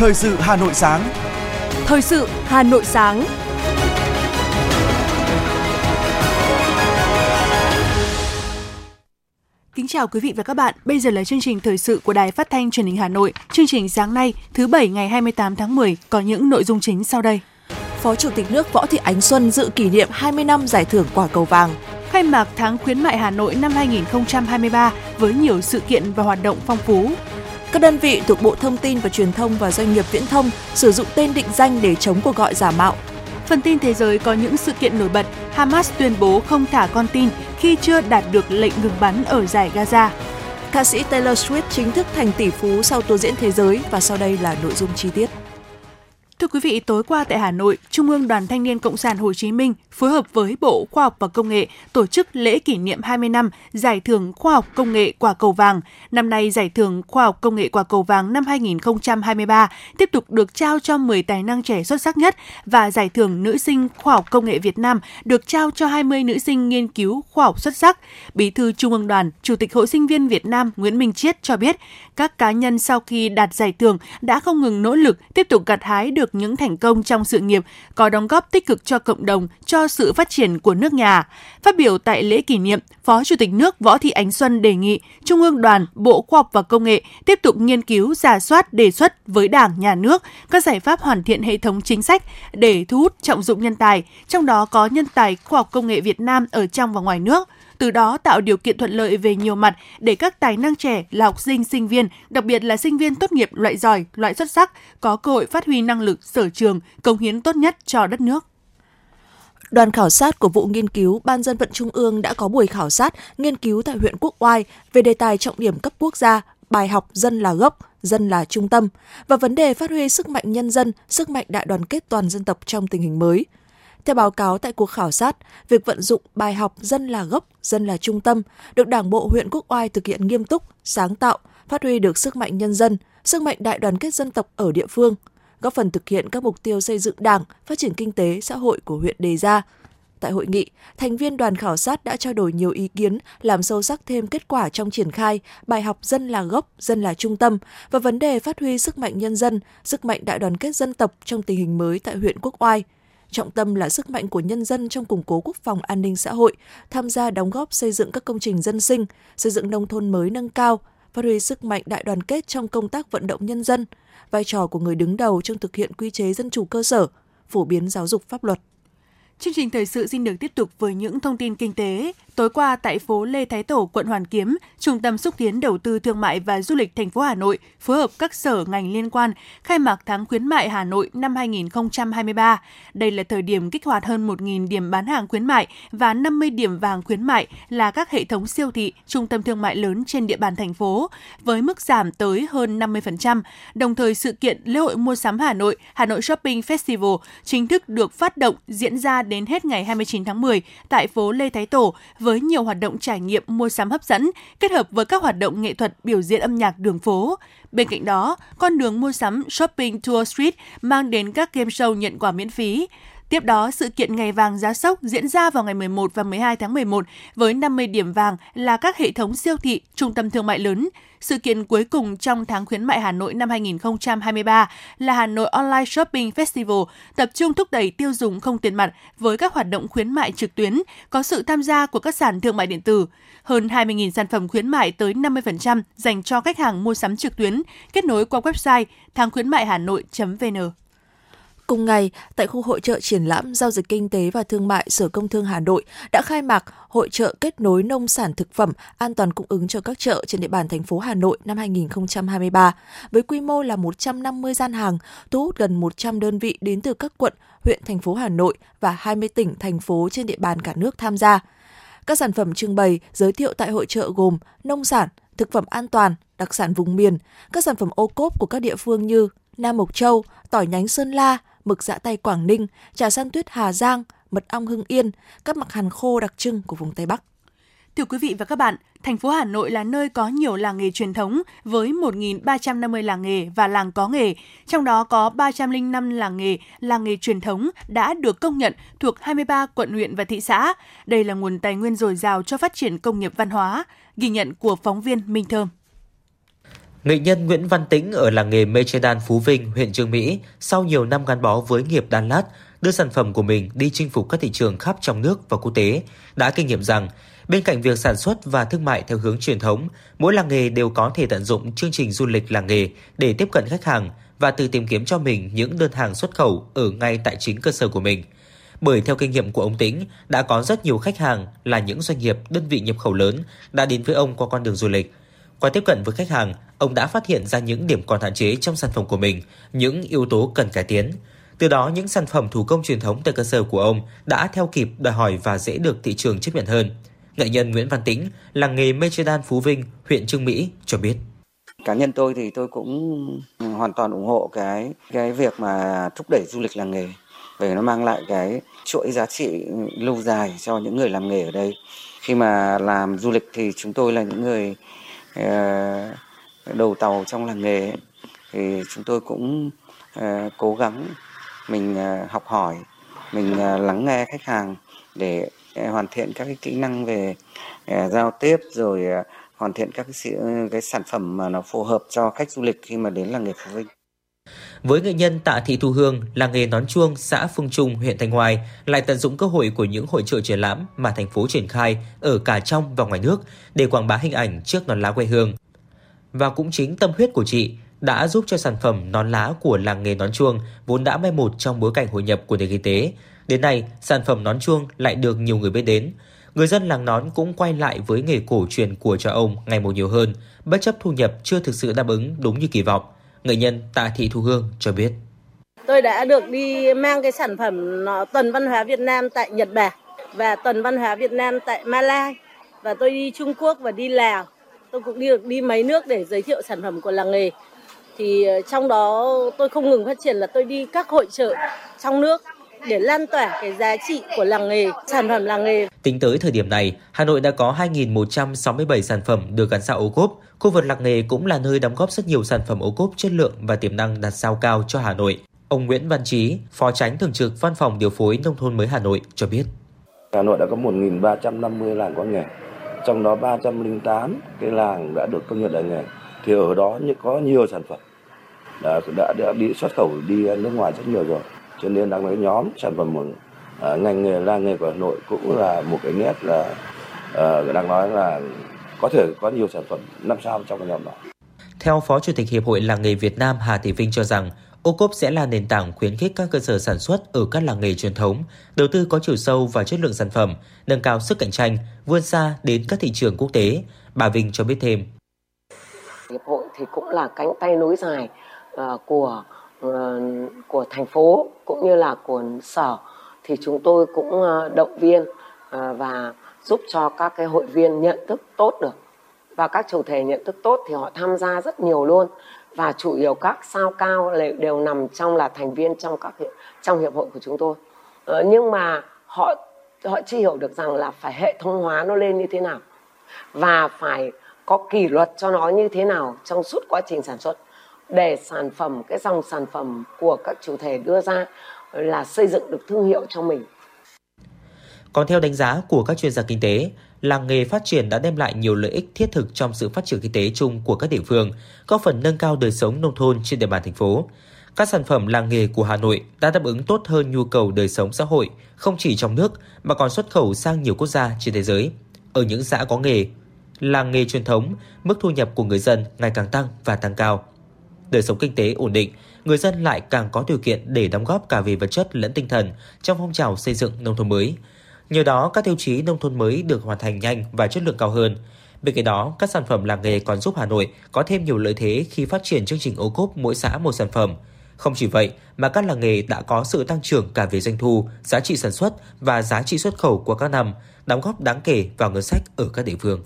Thời sự Hà Nội sáng. Thời sự Hà Nội sáng. Kính chào quý vị và các bạn. Bây giờ là chương trình thời sự của Đài Phát thanh Truyền hình Hà Nội. Chương trình sáng nay, thứ bảy ngày 28 tháng 10 có những nội dung chính sau đây. Phó Chủ tịch nước Võ Thị Ánh Xuân dự kỷ niệm 20 năm giải thưởng quả cầu vàng. Khai mạc tháng khuyến mại Hà Nội năm 2023 với nhiều sự kiện và hoạt động phong phú. Các đơn vị thuộc Bộ Thông tin và Truyền thông và doanh nghiệp viễn thông sử dụng tên định danh để chống cuộc gọi giả mạo. Phần tin thế giới có những sự kiện nổi bật. Hamas tuyên bố không thả con tin khi chưa đạt được lệnh ngừng bắn ở giải Gaza. Ca sĩ Taylor Swift chính thức thành tỷ phú sau tour diễn thế giới và sau đây là nội dung chi tiết. Thưa quý vị, tối qua tại Hà Nội, Trung ương Đoàn Thanh niên Cộng sản Hồ Chí Minh phối hợp với Bộ Khoa học và Công nghệ tổ chức lễ kỷ niệm 20 năm Giải thưởng Khoa học Công nghệ Quả cầu vàng. Năm nay, Giải thưởng Khoa học Công nghệ Quả cầu vàng năm 2023 tiếp tục được trao cho 10 tài năng trẻ xuất sắc nhất và Giải thưởng Nữ sinh Khoa học Công nghệ Việt Nam được trao cho 20 nữ sinh nghiên cứu khoa học xuất sắc. Bí thư Trung ương Đoàn, Chủ tịch Hội sinh viên Việt Nam Nguyễn Minh Chiết cho biết, các cá nhân sau khi đạt giải thưởng đã không ngừng nỗ lực tiếp tục gặt hái được những thành công trong sự nghiệp, có đóng góp tích cực cho cộng đồng, cho sự phát triển của nước nhà. Phát biểu tại lễ kỷ niệm, Phó Chủ tịch nước Võ Thị Ánh Xuân đề nghị Trung ương Đoàn, Bộ Khoa học và Công nghệ tiếp tục nghiên cứu, giả soát, đề xuất với Đảng, Nhà nước các giải pháp hoàn thiện hệ thống chính sách để thu hút trọng dụng nhân tài, trong đó có nhân tài khoa học công nghệ Việt Nam ở trong và ngoài nước – từ đó tạo điều kiện thuận lợi về nhiều mặt để các tài năng trẻ là học sinh, sinh viên, đặc biệt là sinh viên tốt nghiệp loại giỏi, loại xuất sắc, có cơ hội phát huy năng lực sở trường, công hiến tốt nhất cho đất nước. Đoàn khảo sát của vụ nghiên cứu Ban dân vận Trung ương đã có buổi khảo sát nghiên cứu tại huyện Quốc Oai về đề tài trọng điểm cấp quốc gia, bài học dân là gốc, dân là trung tâm và vấn đề phát huy sức mạnh nhân dân, sức mạnh đại đoàn kết toàn dân tộc trong tình hình mới – theo báo cáo tại cuộc khảo sát, việc vận dụng bài học dân là gốc, dân là trung tâm được Đảng bộ huyện Quốc Oai thực hiện nghiêm túc, sáng tạo, phát huy được sức mạnh nhân dân, sức mạnh đại đoàn kết dân tộc ở địa phương, góp phần thực hiện các mục tiêu xây dựng Đảng, phát triển kinh tế, xã hội của huyện đề ra. Tại hội nghị, thành viên đoàn khảo sát đã trao đổi nhiều ý kiến, làm sâu sắc thêm kết quả trong triển khai bài học dân là gốc, dân là trung tâm và vấn đề phát huy sức mạnh nhân dân, sức mạnh đại đoàn kết dân tộc trong tình hình mới tại huyện Quốc Oai – trọng tâm là sức mạnh của nhân dân trong củng cố quốc phòng an ninh xã hội, tham gia đóng góp xây dựng các công trình dân sinh, xây dựng nông thôn mới nâng cao, phát huy sức mạnh đại đoàn kết trong công tác vận động nhân dân, vai trò của người đứng đầu trong thực hiện quy chế dân chủ cơ sở, phổ biến giáo dục pháp luật. Chương trình thời sự xin được tiếp tục với những thông tin kinh tế. Tối qua tại phố Lê Thái Tổ, quận Hoàn Kiếm, Trung tâm xúc tiến đầu tư thương mại và du lịch thành phố Hà Nội phối hợp các sở ngành liên quan khai mạc tháng khuyến mại Hà Nội năm 2023. Đây là thời điểm kích hoạt hơn 1.000 điểm bán hàng khuyến mại và 50 điểm vàng khuyến mại là các hệ thống siêu thị, trung tâm thương mại lớn trên địa bàn thành phố với mức giảm tới hơn 50%. Đồng thời sự kiện lễ hội mua sắm Hà Nội, Hà Nội Shopping Festival chính thức được phát động diễn ra đến hết ngày 29 tháng 10 tại phố Lê Thái Tổ với nhiều hoạt động trải nghiệm mua sắm hấp dẫn, kết hợp với các hoạt động nghệ thuật biểu diễn âm nhạc đường phố. Bên cạnh đó, con đường mua sắm Shopping Tour Street mang đến các game show nhận quà miễn phí. Tiếp đó, sự kiện Ngày vàng giá sốc diễn ra vào ngày 11 và 12 tháng 11 với 50 điểm vàng là các hệ thống siêu thị, trung tâm thương mại lớn. Sự kiện cuối cùng trong tháng khuyến mại Hà Nội năm 2023 là Hà Nội Online Shopping Festival, tập trung thúc đẩy tiêu dùng không tiền mặt với các hoạt động khuyến mại trực tuyến, có sự tham gia của các sàn thương mại điện tử. Hơn 20.000 sản phẩm khuyến mại tới 50% dành cho khách hàng mua sắm trực tuyến, kết nối qua website tháng khuyến mại Hà Nội.vn. Cùng ngày, tại khu hội trợ triển lãm giao dịch kinh tế và thương mại Sở Công Thương Hà Nội đã khai mạc hội trợ kết nối nông sản thực phẩm an toàn cung ứng cho các chợ trên địa bàn thành phố Hà Nội năm 2023 với quy mô là 150 gian hàng, thu hút gần 100 đơn vị đến từ các quận, huyện thành phố Hà Nội và 20 tỉnh thành phố trên địa bàn cả nước tham gia. Các sản phẩm trưng bày giới thiệu tại hội trợ gồm nông sản, thực phẩm an toàn, đặc sản vùng miền, các sản phẩm ô cốp của các địa phương như Nam Mộc Châu, tỏi nhánh Sơn La, mực dạ tay Quảng Ninh, trà san tuyết Hà Giang, mật ong Hưng Yên, các mặt hàng khô đặc trưng của vùng Tây Bắc. Thưa quý vị và các bạn, thành phố Hà Nội là nơi có nhiều làng nghề truyền thống với 1.350 làng nghề và làng có nghề, trong đó có 305 làng nghề, làng nghề truyền thống đã được công nhận thuộc 23 quận huyện và thị xã. Đây là nguồn tài nguyên dồi dào cho phát triển công nghiệp văn hóa, ghi nhận của phóng viên Minh Thơm. Nghệ nhân Nguyễn Văn Tĩnh ở làng nghề mê che đan Phú Vinh, huyện Trương Mỹ, sau nhiều năm gắn bó với nghiệp đan lát, đưa sản phẩm của mình đi chinh phục các thị trường khắp trong nước và quốc tế, đã kinh nghiệm rằng bên cạnh việc sản xuất và thương mại theo hướng truyền thống, mỗi làng nghề đều có thể tận dụng chương trình du lịch làng nghề để tiếp cận khách hàng và tự tìm kiếm cho mình những đơn hàng xuất khẩu ở ngay tại chính cơ sở của mình. Bởi theo kinh nghiệm của ông Tĩnh, đã có rất nhiều khách hàng là những doanh nghiệp, đơn vị nhập khẩu lớn đã đến với ông qua con đường du lịch. Qua tiếp cận với khách hàng, ông đã phát hiện ra những điểm còn hạn chế trong sản phẩm của mình, những yếu tố cần cải tiến. Từ đó, những sản phẩm thủ công truyền thống tại cơ sở của ông đã theo kịp đòi hỏi và dễ được thị trường chấp nhận hơn. Nghệ nhân Nguyễn Văn Tĩnh, làng nghề Mê Chê đan Phú Vinh, huyện Trương Mỹ cho biết. Cá nhân tôi thì tôi cũng hoàn toàn ủng hộ cái cái việc mà thúc đẩy du lịch làng nghề bởi nó mang lại cái chuỗi giá trị lâu dài cho những người làm nghề ở đây. Khi mà làm du lịch thì chúng tôi là những người uh, đầu tàu trong làng nghề thì chúng tôi cũng uh, cố gắng mình uh, học hỏi, mình uh, lắng nghe khách hàng để uh, hoàn thiện các cái kỹ năng về uh, giao tiếp rồi uh, hoàn thiện các cái, cái sản phẩm mà nó phù hợp cho khách du lịch khi mà đến làng nghề Phú Vinh. Với nghệ nhân Tạ Thị Thu Hương, làng nghề nón chuông, xã Phương Trung, huyện Thanh Hoài lại tận dụng cơ hội của những hội trợ triển lãm mà thành phố triển khai ở cả trong và ngoài nước để quảng bá hình ảnh trước nón lá quê hương. Và cũng chính tâm huyết của chị đã giúp cho sản phẩm nón lá của làng nghề nón chuông vốn đã mai một trong bối cảnh hội nhập của nền kinh tế. Đến nay, sản phẩm nón chuông lại được nhiều người biết đến. Người dân làng nón cũng quay lại với nghề cổ truyền của cha ông ngày một nhiều hơn, bất chấp thu nhập chưa thực sự đáp ứng đúng như kỳ vọng. Nghệ nhân Tạ Thị Thu Hương cho biết. Tôi đã được đi mang cái sản phẩm nó, tuần văn hóa Việt Nam tại Nhật Bản và tuần văn hóa Việt Nam tại Malai và tôi đi Trung Quốc và đi Lào. Tôi cũng đi được đi mấy nước để giới thiệu sản phẩm của làng nghề. Thì trong đó tôi không ngừng phát triển là tôi đi các hội trợ trong nước để lan tỏa cái giá trị của làng nghề, sản phẩm làng nghề. Tính tới thời điểm này, Hà Nội đã có 2.167 sản phẩm được gắn sao ô cốp. Khu vực làng nghề cũng là nơi đóng góp rất nhiều sản phẩm ô cốp chất lượng và tiềm năng đặt sao cao cho Hà Nội. Ông Nguyễn Văn Trí, Phó Tránh Thường trực Văn phòng Điều phối Nông thôn mới Hà Nội cho biết. Hà Nội đã có 1.350 làng có nghề, trong đó 308 cái làng đã được công nhận là nghề. Thì ở đó có nhiều sản phẩm đã, đã, đã đi xuất khẩu đi nước ngoài rất nhiều rồi cho nên đang nói nhóm sản phẩm một à, ngành nghề làng nghề của Hà Nội cũng là một cái nét là à, đang nói là có thể có nhiều sản phẩm năm sao trong cái nhóm đó. Theo Phó Chủ tịch Hiệp hội Làng nghề Việt Nam Hà Thị Vinh cho rằng, ô cốp sẽ là nền tảng khuyến khích các cơ sở sản xuất ở các làng nghề truyền thống, đầu tư có chiều sâu và chất lượng sản phẩm, nâng cao sức cạnh tranh, vươn xa đến các thị trường quốc tế. Bà Vinh cho biết thêm. Hiệp hội thì cũng là cánh tay nối dài uh, của uh, của thành phố cũng như là của sở thì chúng tôi cũng uh, động viên và giúp cho các cái hội viên nhận thức tốt được và các chủ thể nhận thức tốt thì họ tham gia rất nhiều luôn và chủ yếu các sao cao đều nằm trong là thành viên trong các trong hiệp hội của chúng tôi. Ờ, nhưng mà họ họ chưa hiểu được rằng là phải hệ thống hóa nó lên như thế nào. Và phải có kỷ luật cho nó như thế nào trong suốt quá trình sản xuất. Để sản phẩm cái dòng sản phẩm của các chủ thể đưa ra là xây dựng được thương hiệu cho mình. Còn theo đánh giá của các chuyên gia kinh tế, làng nghề phát triển đã đem lại nhiều lợi ích thiết thực trong sự phát triển kinh tế chung của các địa phương, góp phần nâng cao đời sống nông thôn trên địa bàn thành phố. Các sản phẩm làng nghề của Hà Nội đã đáp ứng tốt hơn nhu cầu đời sống xã hội, không chỉ trong nước mà còn xuất khẩu sang nhiều quốc gia trên thế giới. Ở những xã có nghề, làng nghề truyền thống, mức thu nhập của người dân ngày càng tăng và tăng cao đời sống kinh tế ổn định, người dân lại càng có điều kiện để đóng góp cả về vật chất lẫn tinh thần trong phong trào xây dựng nông thôn mới. Nhờ đó, các tiêu chí nông thôn mới được hoàn thành nhanh và chất lượng cao hơn. Bên cạnh đó, các sản phẩm làng nghề còn giúp Hà Nội có thêm nhiều lợi thế khi phát triển chương trình ô cốp mỗi xã một sản phẩm. Không chỉ vậy, mà các làng nghề đã có sự tăng trưởng cả về doanh thu, giá trị sản xuất và giá trị xuất khẩu của các năm, đóng góp đáng kể vào ngân sách ở các địa phương.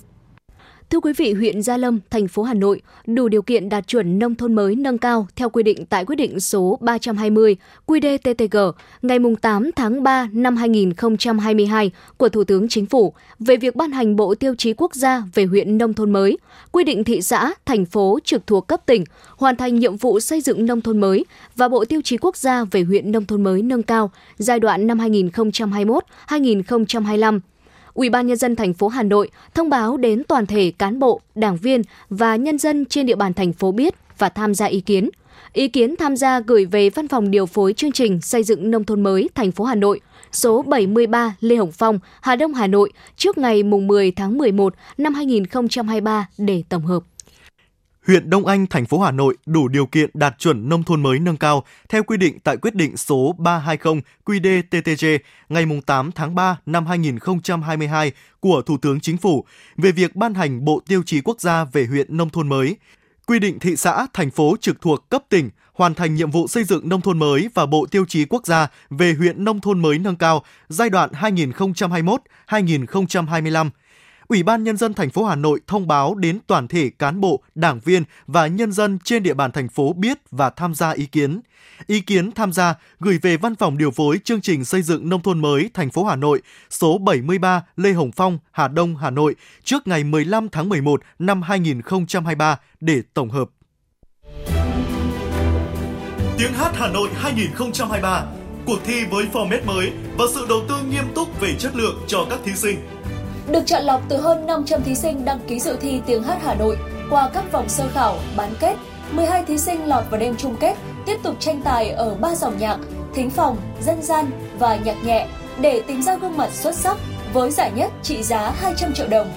Thưa quý vị, huyện Gia Lâm, thành phố Hà Nội đủ điều kiện đạt chuẩn nông thôn mới nâng cao theo quy định tại quyết định số 320 QĐ-TTG ngày 8 tháng 3 năm 2022 của Thủ tướng Chính phủ về việc ban hành Bộ Tiêu chí Quốc gia về huyện nông thôn mới, quy định thị xã, thành phố trực thuộc cấp tỉnh hoàn thành nhiệm vụ xây dựng nông thôn mới và Bộ Tiêu chí Quốc gia về huyện nông thôn mới nâng cao giai đoạn năm 2021-2025 Ủy ban nhân dân thành phố Hà Nội thông báo đến toàn thể cán bộ, đảng viên và nhân dân trên địa bàn thành phố biết và tham gia ý kiến. Ý kiến tham gia gửi về Văn phòng điều phối chương trình xây dựng nông thôn mới thành phố Hà Nội số 73 Lê Hồng Phong, Hà Đông, Hà Nội trước ngày 10 tháng 11 năm 2023 để tổng hợp huyện Đông Anh, thành phố Hà Nội đủ điều kiện đạt chuẩn nông thôn mới nâng cao theo quy định tại quyết định số 320 QĐ-TTG ngày 8 tháng 3 năm 2022 của Thủ tướng Chính phủ về việc ban hành Bộ Tiêu chí Quốc gia về huyện nông thôn mới, quy định thị xã, thành phố trực thuộc cấp tỉnh hoàn thành nhiệm vụ xây dựng nông thôn mới và Bộ Tiêu chí Quốc gia về huyện nông thôn mới nâng cao giai đoạn 2021-2025 Ủy ban Nhân dân thành phố Hà Nội thông báo đến toàn thể cán bộ, đảng viên và nhân dân trên địa bàn thành phố biết và tham gia ý kiến. Ý kiến tham gia gửi về Văn phòng điều phối chương trình xây dựng nông thôn mới thành phố Hà Nội số 73 Lê Hồng Phong, Hà Đông, Hà Nội trước ngày 15 tháng 11 năm 2023 để tổng hợp. Tiếng hát Hà Nội 2023 Cuộc thi với format mới và sự đầu tư nghiêm túc về chất lượng cho các thí sinh được chọn lọc từ hơn 500 thí sinh đăng ký dự thi tiếng hát Hà Nội qua các vòng sơ khảo, bán kết. 12 thí sinh lọt vào đêm chung kết, tiếp tục tranh tài ở ba dòng nhạc, thính phòng, dân gian và nhạc nhẹ để tìm ra gương mặt xuất sắc với giải nhất trị giá 200 triệu đồng.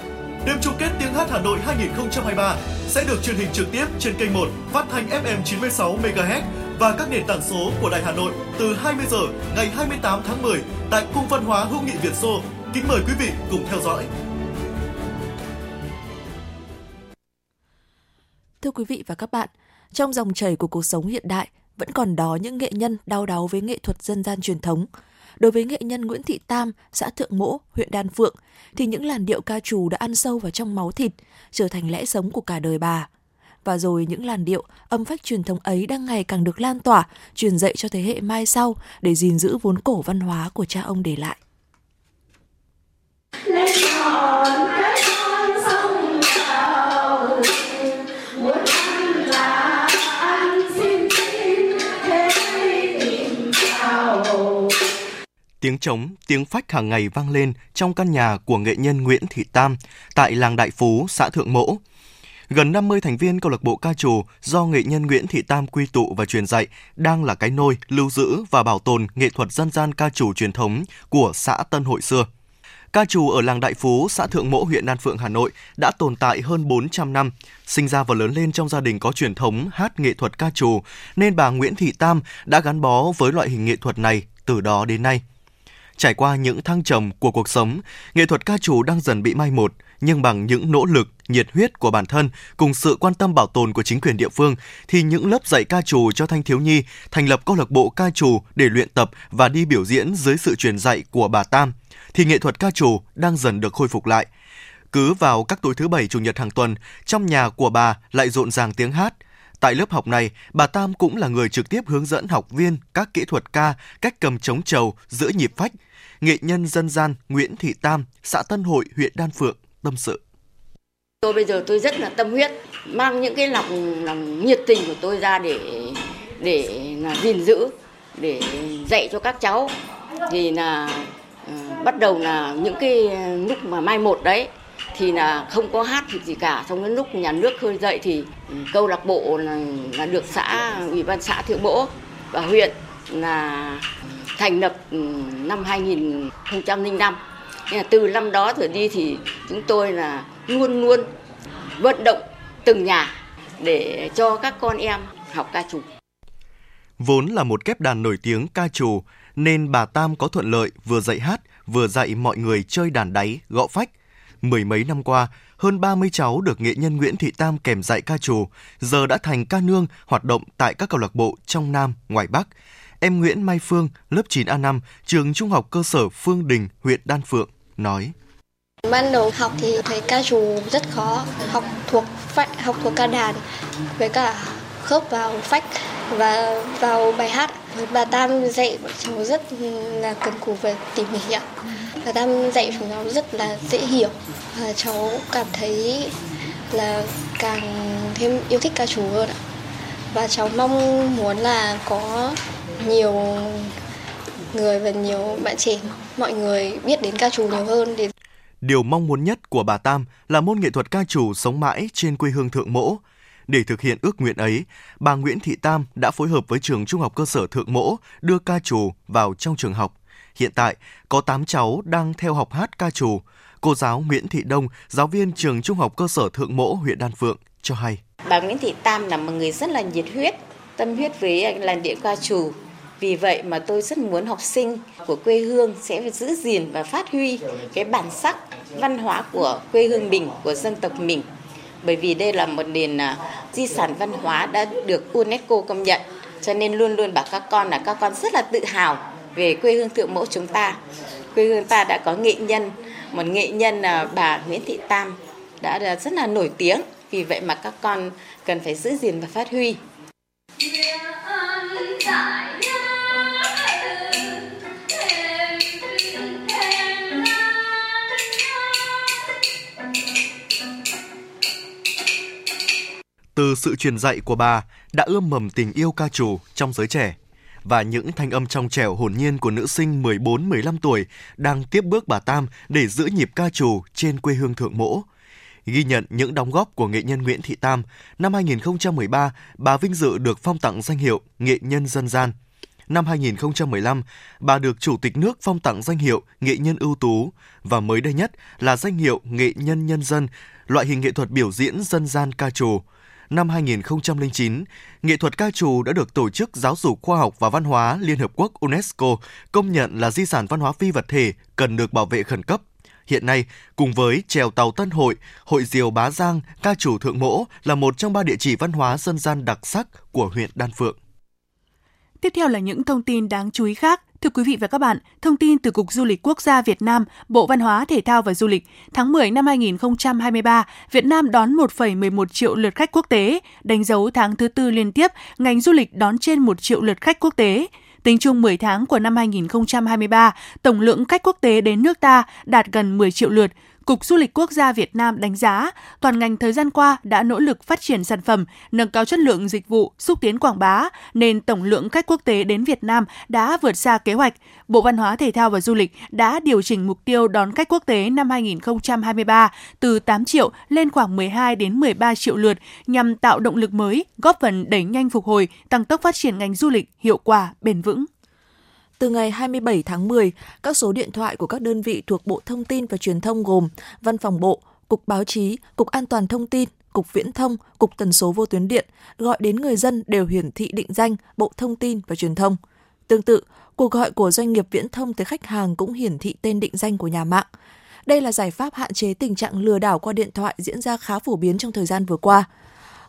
Đêm chung kết tiếng hát Hà Nội 2023 sẽ được truyền hình trực tiếp trên kênh 1 phát thanh FM 96 MHz và các nền tảng số của Đài Hà Nội từ 20 giờ ngày 28 tháng 10 tại Cung văn hóa hữu nghị Việt Xô, Kính mời quý vị cùng theo dõi. Thưa quý vị và các bạn, trong dòng chảy của cuộc sống hiện đại vẫn còn đó những nghệ nhân đau đáu với nghệ thuật dân gian truyền thống. Đối với nghệ nhân Nguyễn Thị Tam, xã Thượng Mỗ, huyện Đan Phượng, thì những làn điệu ca trù đã ăn sâu vào trong máu thịt, trở thành lẽ sống của cả đời bà. Và rồi những làn điệu, âm phách truyền thống ấy đang ngày càng được lan tỏa, truyền dạy cho thế hệ mai sau để gìn giữ vốn cổ văn hóa của cha ông để lại lên cái con sông muốn ăn là ăn xin xin thế tìm chào Tiếng trống, tiếng phách hàng ngày vang lên trong căn nhà của nghệ nhân Nguyễn Thị Tam tại làng Đại Phú, xã Thượng Mỗ. Gần 50 thành viên câu lạc bộ ca trù do nghệ nhân Nguyễn Thị Tam quy tụ và truyền dạy đang là cái nôi lưu giữ và bảo tồn nghệ thuật dân gian ca trù truyền thống của xã Tân Hội xưa. Ca trù ở làng Đại Phú, xã Thượng Mỗ, huyện Đan Phượng, Hà Nội đã tồn tại hơn 400 năm. Sinh ra và lớn lên trong gia đình có truyền thống hát nghệ thuật ca trù, nên bà Nguyễn Thị Tam đã gắn bó với loại hình nghệ thuật này từ đó đến nay. Trải qua những thăng trầm của cuộc sống, nghệ thuật ca trù đang dần bị mai một, nhưng bằng những nỗ lực, nhiệt huyết của bản thân cùng sự quan tâm bảo tồn của chính quyền địa phương thì những lớp dạy ca trù cho thanh thiếu nhi thành lập câu lạc bộ ca trù để luyện tập và đi biểu diễn dưới sự truyền dạy của bà Tam thì nghệ thuật ca trù đang dần được khôi phục lại. Cứ vào các tối thứ bảy chủ nhật hàng tuần, trong nhà của bà lại rộn ràng tiếng hát. Tại lớp học này, bà Tam cũng là người trực tiếp hướng dẫn học viên các kỹ thuật ca, cách cầm trống trầu, giữ nhịp phách. Nghệ nhân dân gian Nguyễn Thị Tam, xã Tân Hội, huyện Đan Phượng, tâm sự. Tôi bây giờ tôi rất là tâm huyết, mang những cái lòng lòng nhiệt tình của tôi ra để để là gìn giữ, để dạy cho các cháu thì là bắt đầu là những cái lúc mà mai một đấy thì là không có hát gì cả trong đến lúc nhà nước khơi dậy thì câu lạc bộ là, là được xã ủy ban xã thượng mỗ và huyện là thành lập ừ, năm 2005 nên là từ năm đó trở đi thì chúng tôi là luôn luôn vận động từng nhà để cho các con em học ca trù. Vốn là một kép đàn nổi tiếng ca trù nên bà Tam có thuận lợi vừa dạy hát vừa dạy mọi người chơi đàn đáy, gõ phách. Mười mấy năm qua, hơn 30 cháu được nghệ nhân Nguyễn Thị Tam kèm dạy ca trù, giờ đã thành ca nương hoạt động tại các câu lạc bộ trong Nam, ngoài Bắc. Em Nguyễn Mai Phương, lớp 9A5, trường Trung học cơ sở Phương Đình, huyện Đan Phượng, nói. Ban đầu học thì thấy ca trù rất khó, học thuộc phách, học thuộc ca đàn với cả khớp vào phách và vào bài hát. Bà Tam dạy bọn cháu rất là cần cù về tỉ mỉ ạ. Bà Tam dạy chúng cháu rất là dễ hiểu. Và cháu cảm thấy là càng thêm yêu thích ca trù hơn ạ. Và cháu mong muốn là có nhiều người và nhiều bạn trẻ, mọi người biết đến ca trù nhiều hơn để Điều mong muốn nhất của bà Tam là môn nghệ thuật ca trù sống mãi trên quê hương Thượng Mỗ. Để thực hiện ước nguyện ấy, bà Nguyễn Thị Tam đã phối hợp với trường Trung học cơ sở Thượng Mỗ đưa ca trù vào trong trường học. Hiện tại, có 8 cháu đang theo học hát ca trù. Cô giáo Nguyễn Thị Đông, giáo viên trường Trung học cơ sở Thượng Mỗ, huyện Đan Phượng, cho hay. Bà Nguyễn Thị Tam là một người rất là nhiệt huyết, tâm huyết với làn điệu ca trù. Vì vậy mà tôi rất muốn học sinh của quê hương sẽ giữ gìn và phát huy cái bản sắc văn hóa của quê hương mình, của dân tộc mình. Bởi vì đây là một nền à, di sản văn hóa đã được UNESCO công nhận. Cho nên luôn luôn bảo các con là các con rất là tự hào về quê hương thượng mẫu chúng ta. Quê hương ta đã có nghệ nhân, một nghệ nhân là bà Nguyễn Thị Tam đã rất là nổi tiếng. Vì vậy mà các con cần phải giữ gìn và phát huy. Từ sự truyền dạy của bà đã ươm mầm tình yêu ca trù trong giới trẻ và những thanh âm trong trẻo hồn nhiên của nữ sinh 14-15 tuổi đang tiếp bước bà Tam để giữ nhịp ca trù trên quê hương Thượng Mỗ. Ghi nhận những đóng góp của nghệ nhân Nguyễn Thị Tam, năm 2013, bà vinh dự được phong tặng danh hiệu Nghệ nhân dân gian. Năm 2015, bà được Chủ tịch nước phong tặng danh hiệu Nghệ nhân ưu tú và mới đây nhất là danh hiệu Nghệ nhân nhân dân, loại hình nghệ thuật biểu diễn dân gian ca trù năm 2009, nghệ thuật ca trù đã được Tổ chức Giáo dục Khoa học và Văn hóa Liên Hợp Quốc UNESCO công nhận là di sản văn hóa phi vật thể cần được bảo vệ khẩn cấp. Hiện nay, cùng với trèo tàu Tân Hội, Hội Diều Bá Giang, ca trù Thượng Mỗ là một trong ba địa chỉ văn hóa dân gian đặc sắc của huyện Đan Phượng. Tiếp theo là những thông tin đáng chú ý khác. Thưa quý vị và các bạn, thông tin từ Cục Du lịch Quốc gia Việt Nam, Bộ Văn hóa, Thể thao và Du lịch, tháng 10 năm 2023, Việt Nam đón 1,11 triệu lượt khách quốc tế, đánh dấu tháng thứ tư liên tiếp ngành du lịch đón trên 1 triệu lượt khách quốc tế. Tính chung 10 tháng của năm 2023, tổng lượng khách quốc tế đến nước ta đạt gần 10 triệu lượt, Cục Du lịch Quốc gia Việt Nam đánh giá, toàn ngành thời gian qua đã nỗ lực phát triển sản phẩm, nâng cao chất lượng dịch vụ, xúc tiến quảng bá, nên tổng lượng khách quốc tế đến Việt Nam đã vượt xa kế hoạch. Bộ Văn hóa Thể thao và Du lịch đã điều chỉnh mục tiêu đón khách quốc tế năm 2023 từ 8 triệu lên khoảng 12 đến 13 triệu lượt nhằm tạo động lực mới, góp phần đẩy nhanh phục hồi, tăng tốc phát triển ngành du lịch hiệu quả, bền vững. Từ ngày 27 tháng 10, các số điện thoại của các đơn vị thuộc Bộ Thông tin và Truyền thông gồm Văn phòng Bộ, Cục Báo chí, Cục An toàn Thông tin, Cục Viễn thông, Cục Tần số vô tuyến điện gọi đến người dân đều hiển thị định danh Bộ Thông tin và Truyền thông. Tương tự, cuộc gọi của doanh nghiệp viễn thông tới khách hàng cũng hiển thị tên định danh của nhà mạng. Đây là giải pháp hạn chế tình trạng lừa đảo qua điện thoại diễn ra khá phổ biến trong thời gian vừa qua.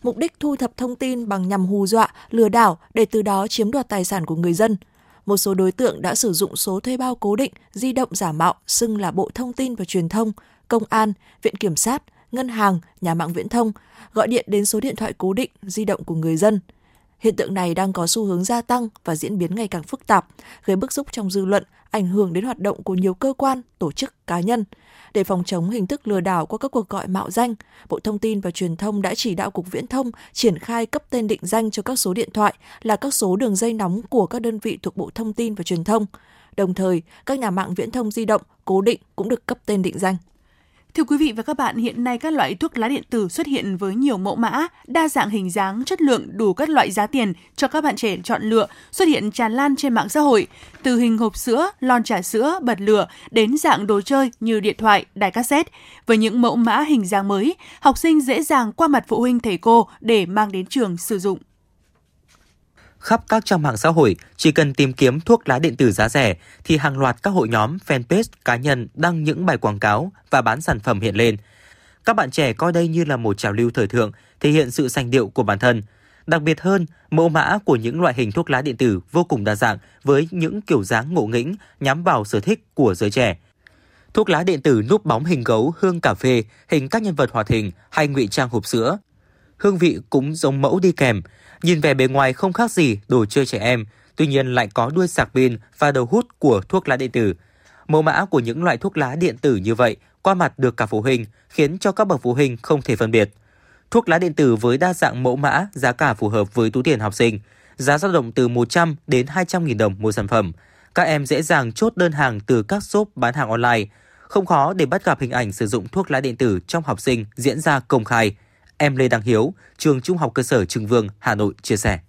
Mục đích thu thập thông tin bằng nhằm hù dọa, lừa đảo để từ đó chiếm đoạt tài sản của người dân – một số đối tượng đã sử dụng số thuê bao cố định, di động giả mạo xưng là Bộ Thông tin và Truyền thông, Công an, Viện Kiểm sát, Ngân hàng, nhà mạng viễn thông, gọi điện đến số điện thoại cố định, di động của người dân. Hiện tượng này đang có xu hướng gia tăng và diễn biến ngày càng phức tạp, gây bức xúc trong dư luận, ảnh hưởng đến hoạt động của nhiều cơ quan, tổ chức, cá nhân. Để phòng chống hình thức lừa đảo qua các cuộc gọi mạo danh, Bộ Thông tin và Truyền thông đã chỉ đạo Cục Viễn thông triển khai cấp tên định danh cho các số điện thoại là các số đường dây nóng của các đơn vị thuộc Bộ Thông tin và Truyền thông. Đồng thời, các nhà mạng viễn thông di động cố định cũng được cấp tên định danh. Thưa quý vị và các bạn, hiện nay các loại thuốc lá điện tử xuất hiện với nhiều mẫu mã, đa dạng hình dáng, chất lượng, đủ các loại giá tiền cho các bạn trẻ chọn lựa, xuất hiện tràn lan trên mạng xã hội. Từ hình hộp sữa, lon trà sữa, bật lửa đến dạng đồ chơi như điện thoại, đài cassette. Với những mẫu mã hình dáng mới, học sinh dễ dàng qua mặt phụ huynh thầy cô để mang đến trường sử dụng khắp các trang mạng xã hội, chỉ cần tìm kiếm thuốc lá điện tử giá rẻ thì hàng loạt các hội nhóm, fanpage, cá nhân đăng những bài quảng cáo và bán sản phẩm hiện lên. Các bạn trẻ coi đây như là một trào lưu thời thượng, thể hiện sự sành điệu của bản thân. Đặc biệt hơn, mẫu mã của những loại hình thuốc lá điện tử vô cùng đa dạng với những kiểu dáng ngộ nghĩnh nhắm vào sở thích của giới trẻ. Thuốc lá điện tử núp bóng hình gấu, hương cà phê, hình các nhân vật hoạt hình hay ngụy trang hộp sữa. Hương vị cũng giống mẫu đi kèm, Nhìn vẻ bề ngoài không khác gì đồ chơi trẻ em, tuy nhiên lại có đuôi sạc pin và đầu hút của thuốc lá điện tử. Mẫu mã của những loại thuốc lá điện tử như vậy qua mặt được cả phụ huynh, khiến cho các bậc phụ huynh không thể phân biệt. Thuốc lá điện tử với đa dạng mẫu mã, giá cả phù hợp với túi tiền học sinh, giá dao động từ 100 đến 200 nghìn đồng một sản phẩm. Các em dễ dàng chốt đơn hàng từ các shop bán hàng online, Không khó để bắt gặp hình ảnh sử dụng thuốc lá điện tử trong học sinh diễn ra công khai. Em Lê Đăng Hiếu, trường Trung học cơ sở Trưng Vương, Hà Nội chia sẻ.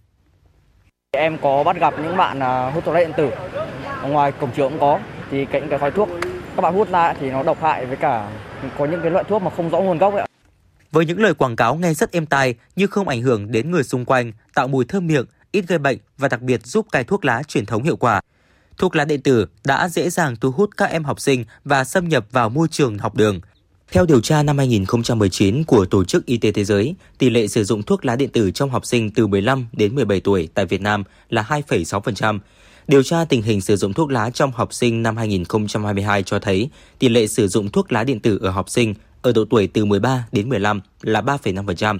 Em có bắt gặp những bạn à, hút thuốc lá điện tử ngoài cổng trường cũng có thì cái cái khói thuốc các bạn hút ra thì nó độc hại với cả có những cái loại thuốc mà không rõ nguồn gốc ấy. Với những lời quảng cáo nghe rất êm tai nhưng không ảnh hưởng đến người xung quanh, tạo mùi thơm miệng, ít gây bệnh và đặc biệt giúp cai thuốc lá truyền thống hiệu quả. Thuốc lá điện tử đã dễ dàng thu hút các em học sinh và xâm nhập vào môi trường học đường. Theo điều tra năm 2019 của Tổ chức Y tế Thế giới, tỷ lệ sử dụng thuốc lá điện tử trong học sinh từ 15 đến 17 tuổi tại Việt Nam là 2,6%. Điều tra tình hình sử dụng thuốc lá trong học sinh năm 2022 cho thấy tỷ lệ sử dụng thuốc lá điện tử ở học sinh ở độ tuổi từ 13 đến 15 là 3,5%.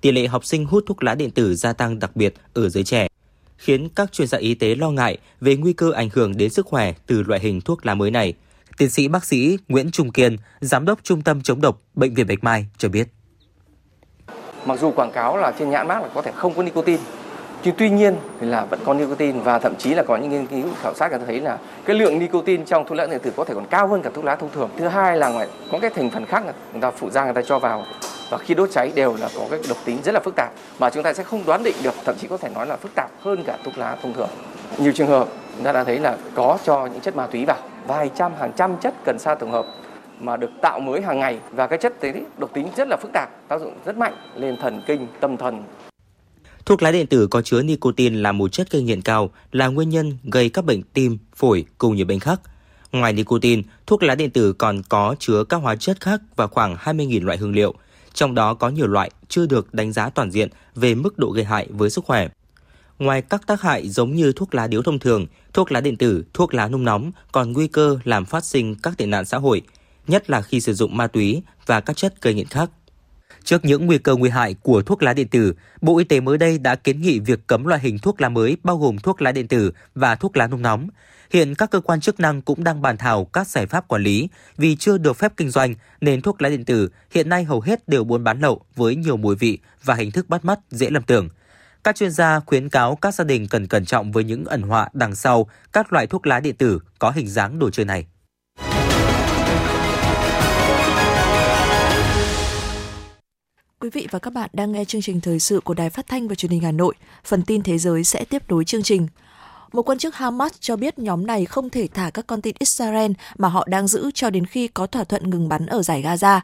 Tỷ lệ học sinh hút thuốc lá điện tử gia tăng đặc biệt ở giới trẻ, khiến các chuyên gia y tế lo ngại về nguy cơ ảnh hưởng đến sức khỏe từ loại hình thuốc lá mới này. Tiến sĩ bác sĩ Nguyễn Trung Kiên, Giám đốc Trung tâm chống độc Bệnh viện Bạch Mai cho biết. Mặc dù quảng cáo là trên nhãn mát là có thể không có nicotine, nhưng tuy nhiên thì là vẫn có nicotine và thậm chí là có những nghiên cứu khảo sát người ta thấy là cái lượng nicotine trong thuốc lá điện tử có thể còn cao hơn cả thuốc lá thông thường. Thứ hai là ngoài có cái thành phần khác người ta phụ gia người ta cho vào và khi đốt cháy đều là có cái độc tính rất là phức tạp mà chúng ta sẽ không đoán định được thậm chí có thể nói là phức tạp hơn cả thuốc lá thông thường nhiều trường hợp chúng ta đã thấy là có cho những chất ma túy vào vài trăm hàng trăm chất cần sa tổng hợp mà được tạo mới hàng ngày và cái chất đấy độc tính rất là phức tạp tác dụng rất mạnh lên thần kinh tâm thần Thuốc lá điện tử có chứa nicotine là một chất gây nghiện cao, là nguyên nhân gây các bệnh tim, phổi cùng nhiều bệnh khác. Ngoài nicotine, thuốc lá điện tử còn có chứa các hóa chất khác và khoảng 20.000 loại hương liệu – trong đó có nhiều loại chưa được đánh giá toàn diện về mức độ gây hại với sức khỏe. Ngoài các tác hại giống như thuốc lá điếu thông thường, thuốc lá điện tử, thuốc lá nung nóng còn nguy cơ làm phát sinh các tệ nạn xã hội, nhất là khi sử dụng ma túy và các chất gây nghiện khác. Trước những nguy cơ nguy hại của thuốc lá điện tử, Bộ Y tế mới đây đã kiến nghị việc cấm loại hình thuốc lá mới bao gồm thuốc lá điện tử và thuốc lá nung nóng. Hiện các cơ quan chức năng cũng đang bàn thảo các giải pháp quản lý vì chưa được phép kinh doanh nên thuốc lá điện tử hiện nay hầu hết đều buôn bán lậu với nhiều mùi vị và hình thức bắt mắt dễ lầm tưởng. Các chuyên gia khuyến cáo các gia đình cần cẩn trọng với những ẩn họa đằng sau các loại thuốc lá điện tử có hình dáng đồ chơi này. Quý vị và các bạn đang nghe chương trình thời sự của Đài Phát thanh và Truyền hình Hà Nội. Phần tin thế giới sẽ tiếp nối chương trình. Một quan chức Hamas cho biết nhóm này không thể thả các con tin Israel mà họ đang giữ cho đến khi có thỏa thuận ngừng bắn ở giải Gaza.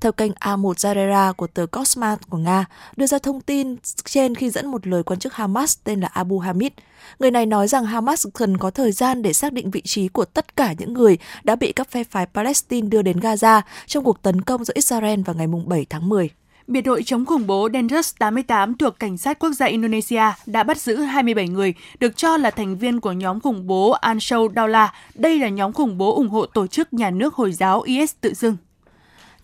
Theo kênh A1 Zarera của tờ Cosma của Nga, đưa ra thông tin trên khi dẫn một lời quan chức Hamas tên là Abu Hamid. Người này nói rằng Hamas cần có thời gian để xác định vị trí của tất cả những người đã bị các phe phái Palestine đưa đến Gaza trong cuộc tấn công giữa Israel vào ngày 7 tháng 10 biệt đội chống khủng bố Densus 88 thuộc Cảnh sát Quốc gia Indonesia đã bắt giữ 27 người, được cho là thành viên của nhóm khủng bố Ansar Daula. Đây là nhóm khủng bố ủng hộ tổ chức nhà nước Hồi giáo IS tự xưng.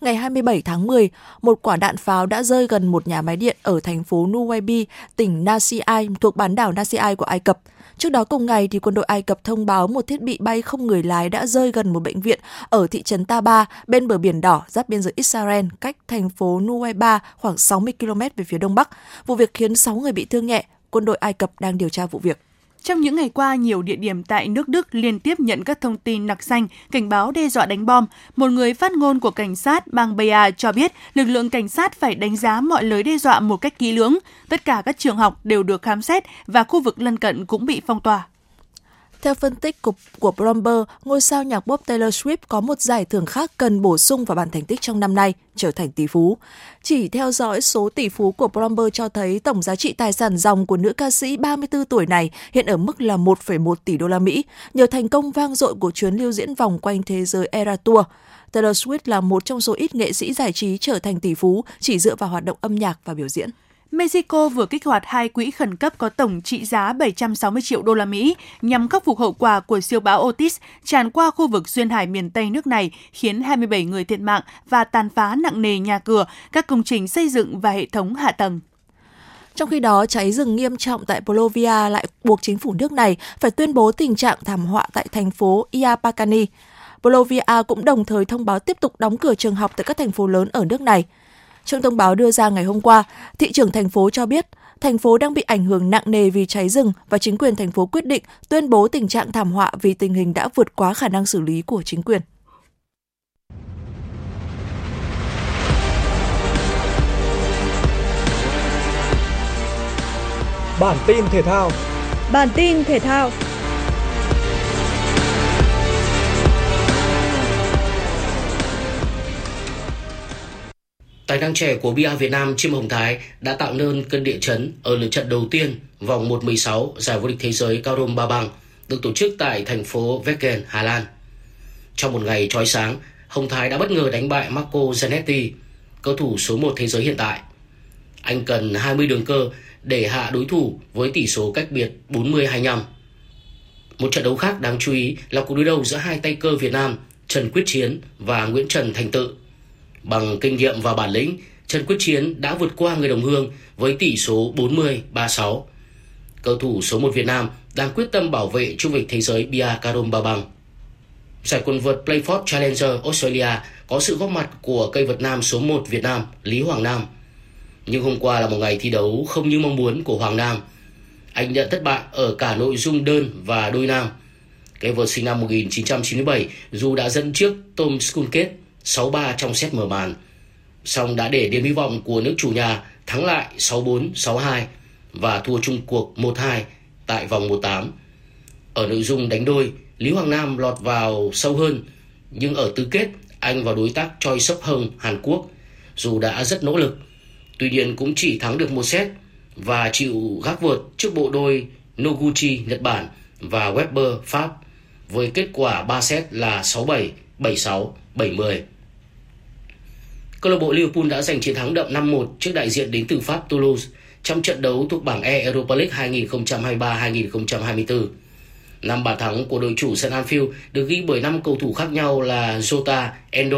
Ngày 27 tháng 10, một quả đạn pháo đã rơi gần một nhà máy điện ở thành phố Nuwaibi, tỉnh Nasiai thuộc bán đảo Nasiai của Ai Cập. Trước đó cùng ngày, thì quân đội Ai Cập thông báo một thiết bị bay không người lái đã rơi gần một bệnh viện ở thị trấn Taba bên bờ biển đỏ giáp biên giới Israel, cách thành phố Nuwaiba khoảng 60 km về phía đông bắc. Vụ việc khiến 6 người bị thương nhẹ. Quân đội Ai Cập đang điều tra vụ việc. Trong những ngày qua, nhiều địa điểm tại nước Đức liên tiếp nhận các thông tin nặc xanh, cảnh báo đe dọa đánh bom. Một người phát ngôn của cảnh sát bang Bayer cho biết lực lượng cảnh sát phải đánh giá mọi lời đe dọa một cách kỹ lưỡng. Tất cả các trường học đều được khám xét và khu vực lân cận cũng bị phong tỏa. Theo phân tích của, của Bloomberg, ngôi sao nhạc pop Taylor Swift có một giải thưởng khác cần bổ sung vào bản thành tích trong năm nay, trở thành tỷ phú. Chỉ theo dõi số tỷ phú của Bloomberg cho thấy tổng giá trị tài sản dòng của nữ ca sĩ 34 tuổi này hiện ở mức là 1,1 tỷ đô la Mỹ, nhờ thành công vang dội của chuyến lưu diễn vòng quanh thế giới Era Tour. Taylor Swift là một trong số ít nghệ sĩ giải trí trở thành tỷ phú chỉ dựa vào hoạt động âm nhạc và biểu diễn. Mexico vừa kích hoạt hai quỹ khẩn cấp có tổng trị giá 760 triệu đô la Mỹ nhằm khắc phục hậu quả của siêu bão Otis tràn qua khu vực duyên hải miền Tây nước này, khiến 27 người thiệt mạng và tàn phá nặng nề nhà cửa, các công trình xây dựng và hệ thống hạ tầng. Trong khi đó, cháy rừng nghiêm trọng tại Bolivia lại buộc chính phủ nước này phải tuyên bố tình trạng thảm họa tại thành phố Iapacani. Bolivia cũng đồng thời thông báo tiếp tục đóng cửa trường học tại các thành phố lớn ở nước này. Trong thông báo đưa ra ngày hôm qua, thị trưởng thành phố cho biết thành phố đang bị ảnh hưởng nặng nề vì cháy rừng và chính quyền thành phố quyết định tuyên bố tình trạng thảm họa vì tình hình đã vượt quá khả năng xử lý của chính quyền. Bản tin thể thao Bản tin thể thao Tài năng trẻ của Bia Việt Nam Chim Hồng Thái đã tạo nên cơn địa chấn ở lượt trận đầu tiên vòng 1-16 giải vô địch thế giới cao rôm ba bằng được tổ chức tại thành phố Wacken, Hà Lan. Trong một ngày trói sáng, Hồng Thái đã bất ngờ đánh bại Marco Zanetti, cầu thủ số 1 thế giới hiện tại. Anh cần 20 đường cơ để hạ đối thủ với tỷ số cách biệt 40-25. Một trận đấu khác đáng chú ý là cuộc đối đầu giữa hai tay cơ Việt Nam Trần Quyết Chiến và Nguyễn Trần Thành Tự. Bằng kinh nghiệm và bản lĩnh, Trần Quyết Chiến đã vượt qua người đồng hương với tỷ số 40-36. Cầu thủ số 1 Việt Nam đang quyết tâm bảo vệ trung vị thế giới Bia Karom Ba Bang Giải quần vợt Playford Challenger Australia có sự góp mặt của cây vợt nam số 1 Việt Nam Lý Hoàng Nam. Nhưng hôm qua là một ngày thi đấu không như mong muốn của Hoàng Nam. Anh nhận thất bại ở cả nội dung đơn và đôi nam. Cây vợt sinh năm 1997 dù đã dẫn trước Tom Skulket 6-3 trong set mở màn, song đã để điểm hy vọng của nước chủ nhà thắng lại 6-4, 6-2 và thua chung cuộc 1-2 tại vòng 1-8. Ở nội dung đánh đôi, Lý Hoàng Nam lọt vào sâu hơn, nhưng ở tứ kết, anh và đối tác Choi Sấp Hong Hàn Quốc dù đã rất nỗ lực, tuy nhiên cũng chỉ thắng được một set và chịu gác vượt trước bộ đôi Noguchi Nhật Bản và Weber Pháp với kết quả 3 set là 6-7, 7-6, 7-10. Câu lạc bộ Liverpool đã giành chiến thắng đậm 5-1 trước đại diện đến từ Pháp Toulouse trong trận đấu thuộc bảng E Europa League 2023-2024. Năm bàn thắng của đội chủ sân Anfield được ghi bởi năm cầu thủ khác nhau là Jota, Endo,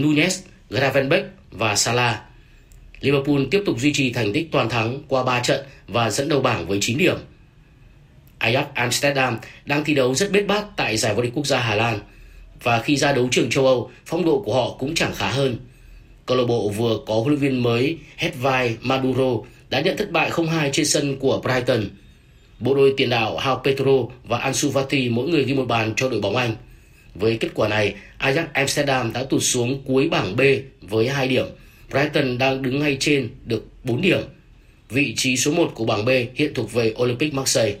Nunes, Gravenberch và Salah. Liverpool tiếp tục duy trì thành tích toàn thắng qua 3 trận và dẫn đầu bảng với 9 điểm. Ajax Amsterdam đang thi đấu rất bết bát tại giải vô địch quốc gia Hà Lan và khi ra đấu trường châu Âu, phong độ của họ cũng chẳng khá hơn. Câu lạc bộ vừa có huấn luyện viên mới Hedvai Maduro đã nhận thất bại 0-2 trên sân của Brighton. Bộ đôi tiền đạo Hao Petro và Ansu Fati mỗi người ghi một bàn cho đội bóng Anh. Với kết quả này, Ajax Amsterdam đã tụt xuống cuối bảng B với 2 điểm. Brighton đang đứng ngay trên được 4 điểm. Vị trí số 1 của bảng B hiện thuộc về Olympic Marseille.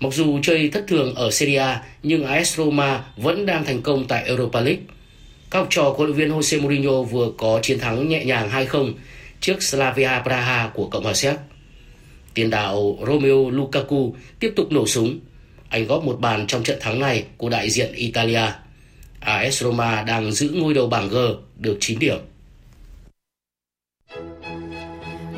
Mặc dù chơi thất thường ở Serie A, nhưng AS Roma vẫn đang thành công tại Europa League. Các học trò của huấn luyện viên Jose Mourinho vừa có chiến thắng nhẹ nhàng 2-0 trước Slavia Praha của Cộng hòa Séc. Tiền đạo Romeo Lukaku tiếp tục nổ súng. Anh góp một bàn trong trận thắng này của đại diện Italia. AS Roma đang giữ ngôi đầu bảng G, được 9 điểm.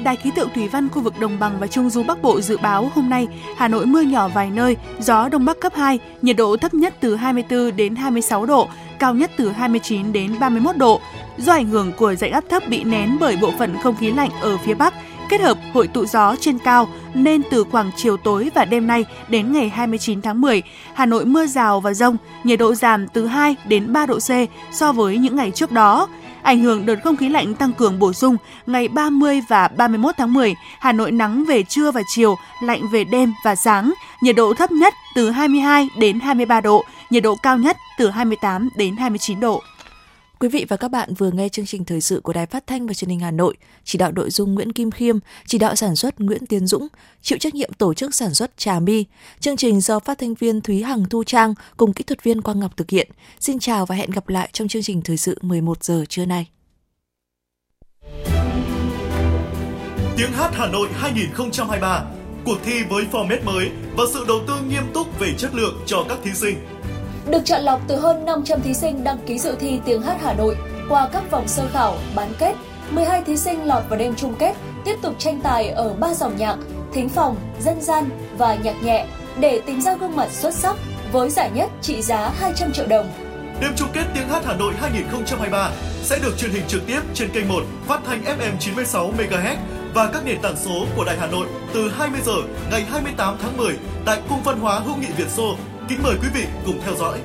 Đài khí tượng thủy văn khu vực đồng bằng và trung du Bắc Bộ dự báo hôm nay Hà Nội mưa nhỏ vài nơi, gió đông bắc cấp 2, nhiệt độ thấp nhất từ 24 đến 26 độ, cao nhất từ 29 đến 31 độ. Do ảnh hưởng của dãy áp thấp bị nén bởi bộ phận không khí lạnh ở phía Bắc, kết hợp hội tụ gió trên cao nên từ khoảng chiều tối và đêm nay đến ngày 29 tháng 10, Hà Nội mưa rào và rông, nhiệt độ giảm từ 2 đến 3 độ C so với những ngày trước đó. Ảnh hưởng đợt không khí lạnh tăng cường bổ sung, ngày 30 và 31 tháng 10, Hà Nội nắng về trưa và chiều, lạnh về đêm và sáng, nhiệt độ thấp nhất từ 22 đến 23 độ, nhiệt độ cao nhất từ 28 đến 29 độ. Quý vị và các bạn vừa nghe chương trình thời sự của Đài Phát thanh và Truyền hình Hà Nội, chỉ đạo nội dung Nguyễn Kim Khiêm, chỉ đạo sản xuất Nguyễn Tiến Dũng, chịu trách nhiệm tổ chức sản xuất Trà Mi. Chương trình do phát thanh viên Thúy Hằng Thu Trang cùng kỹ thuật viên Quang Ngọc thực hiện. Xin chào và hẹn gặp lại trong chương trình thời sự 11 giờ trưa nay. Tiếng hát Hà Nội 2023, cuộc thi với format mới và sự đầu tư nghiêm túc về chất lượng cho các thí sinh được chọn lọc từ hơn 500 thí sinh đăng ký dự thi tiếng hát Hà Nội qua các vòng sơ khảo, bán kết. 12 thí sinh lọt vào đêm chung kết, tiếp tục tranh tài ở ba dòng nhạc, thính phòng, dân gian và nhạc nhẹ để tìm ra gương mặt xuất sắc với giải nhất trị giá 200 triệu đồng. Đêm chung kết tiếng hát Hà Nội 2023 sẽ được truyền hình trực tiếp trên kênh 1 phát thanh FM 96 MHz và các nền tảng số của Đài Hà Nội từ 20 giờ ngày 28 tháng 10 tại Cung văn hóa hữu nghị Việt Xô Kính mời quý vị cùng theo dõi.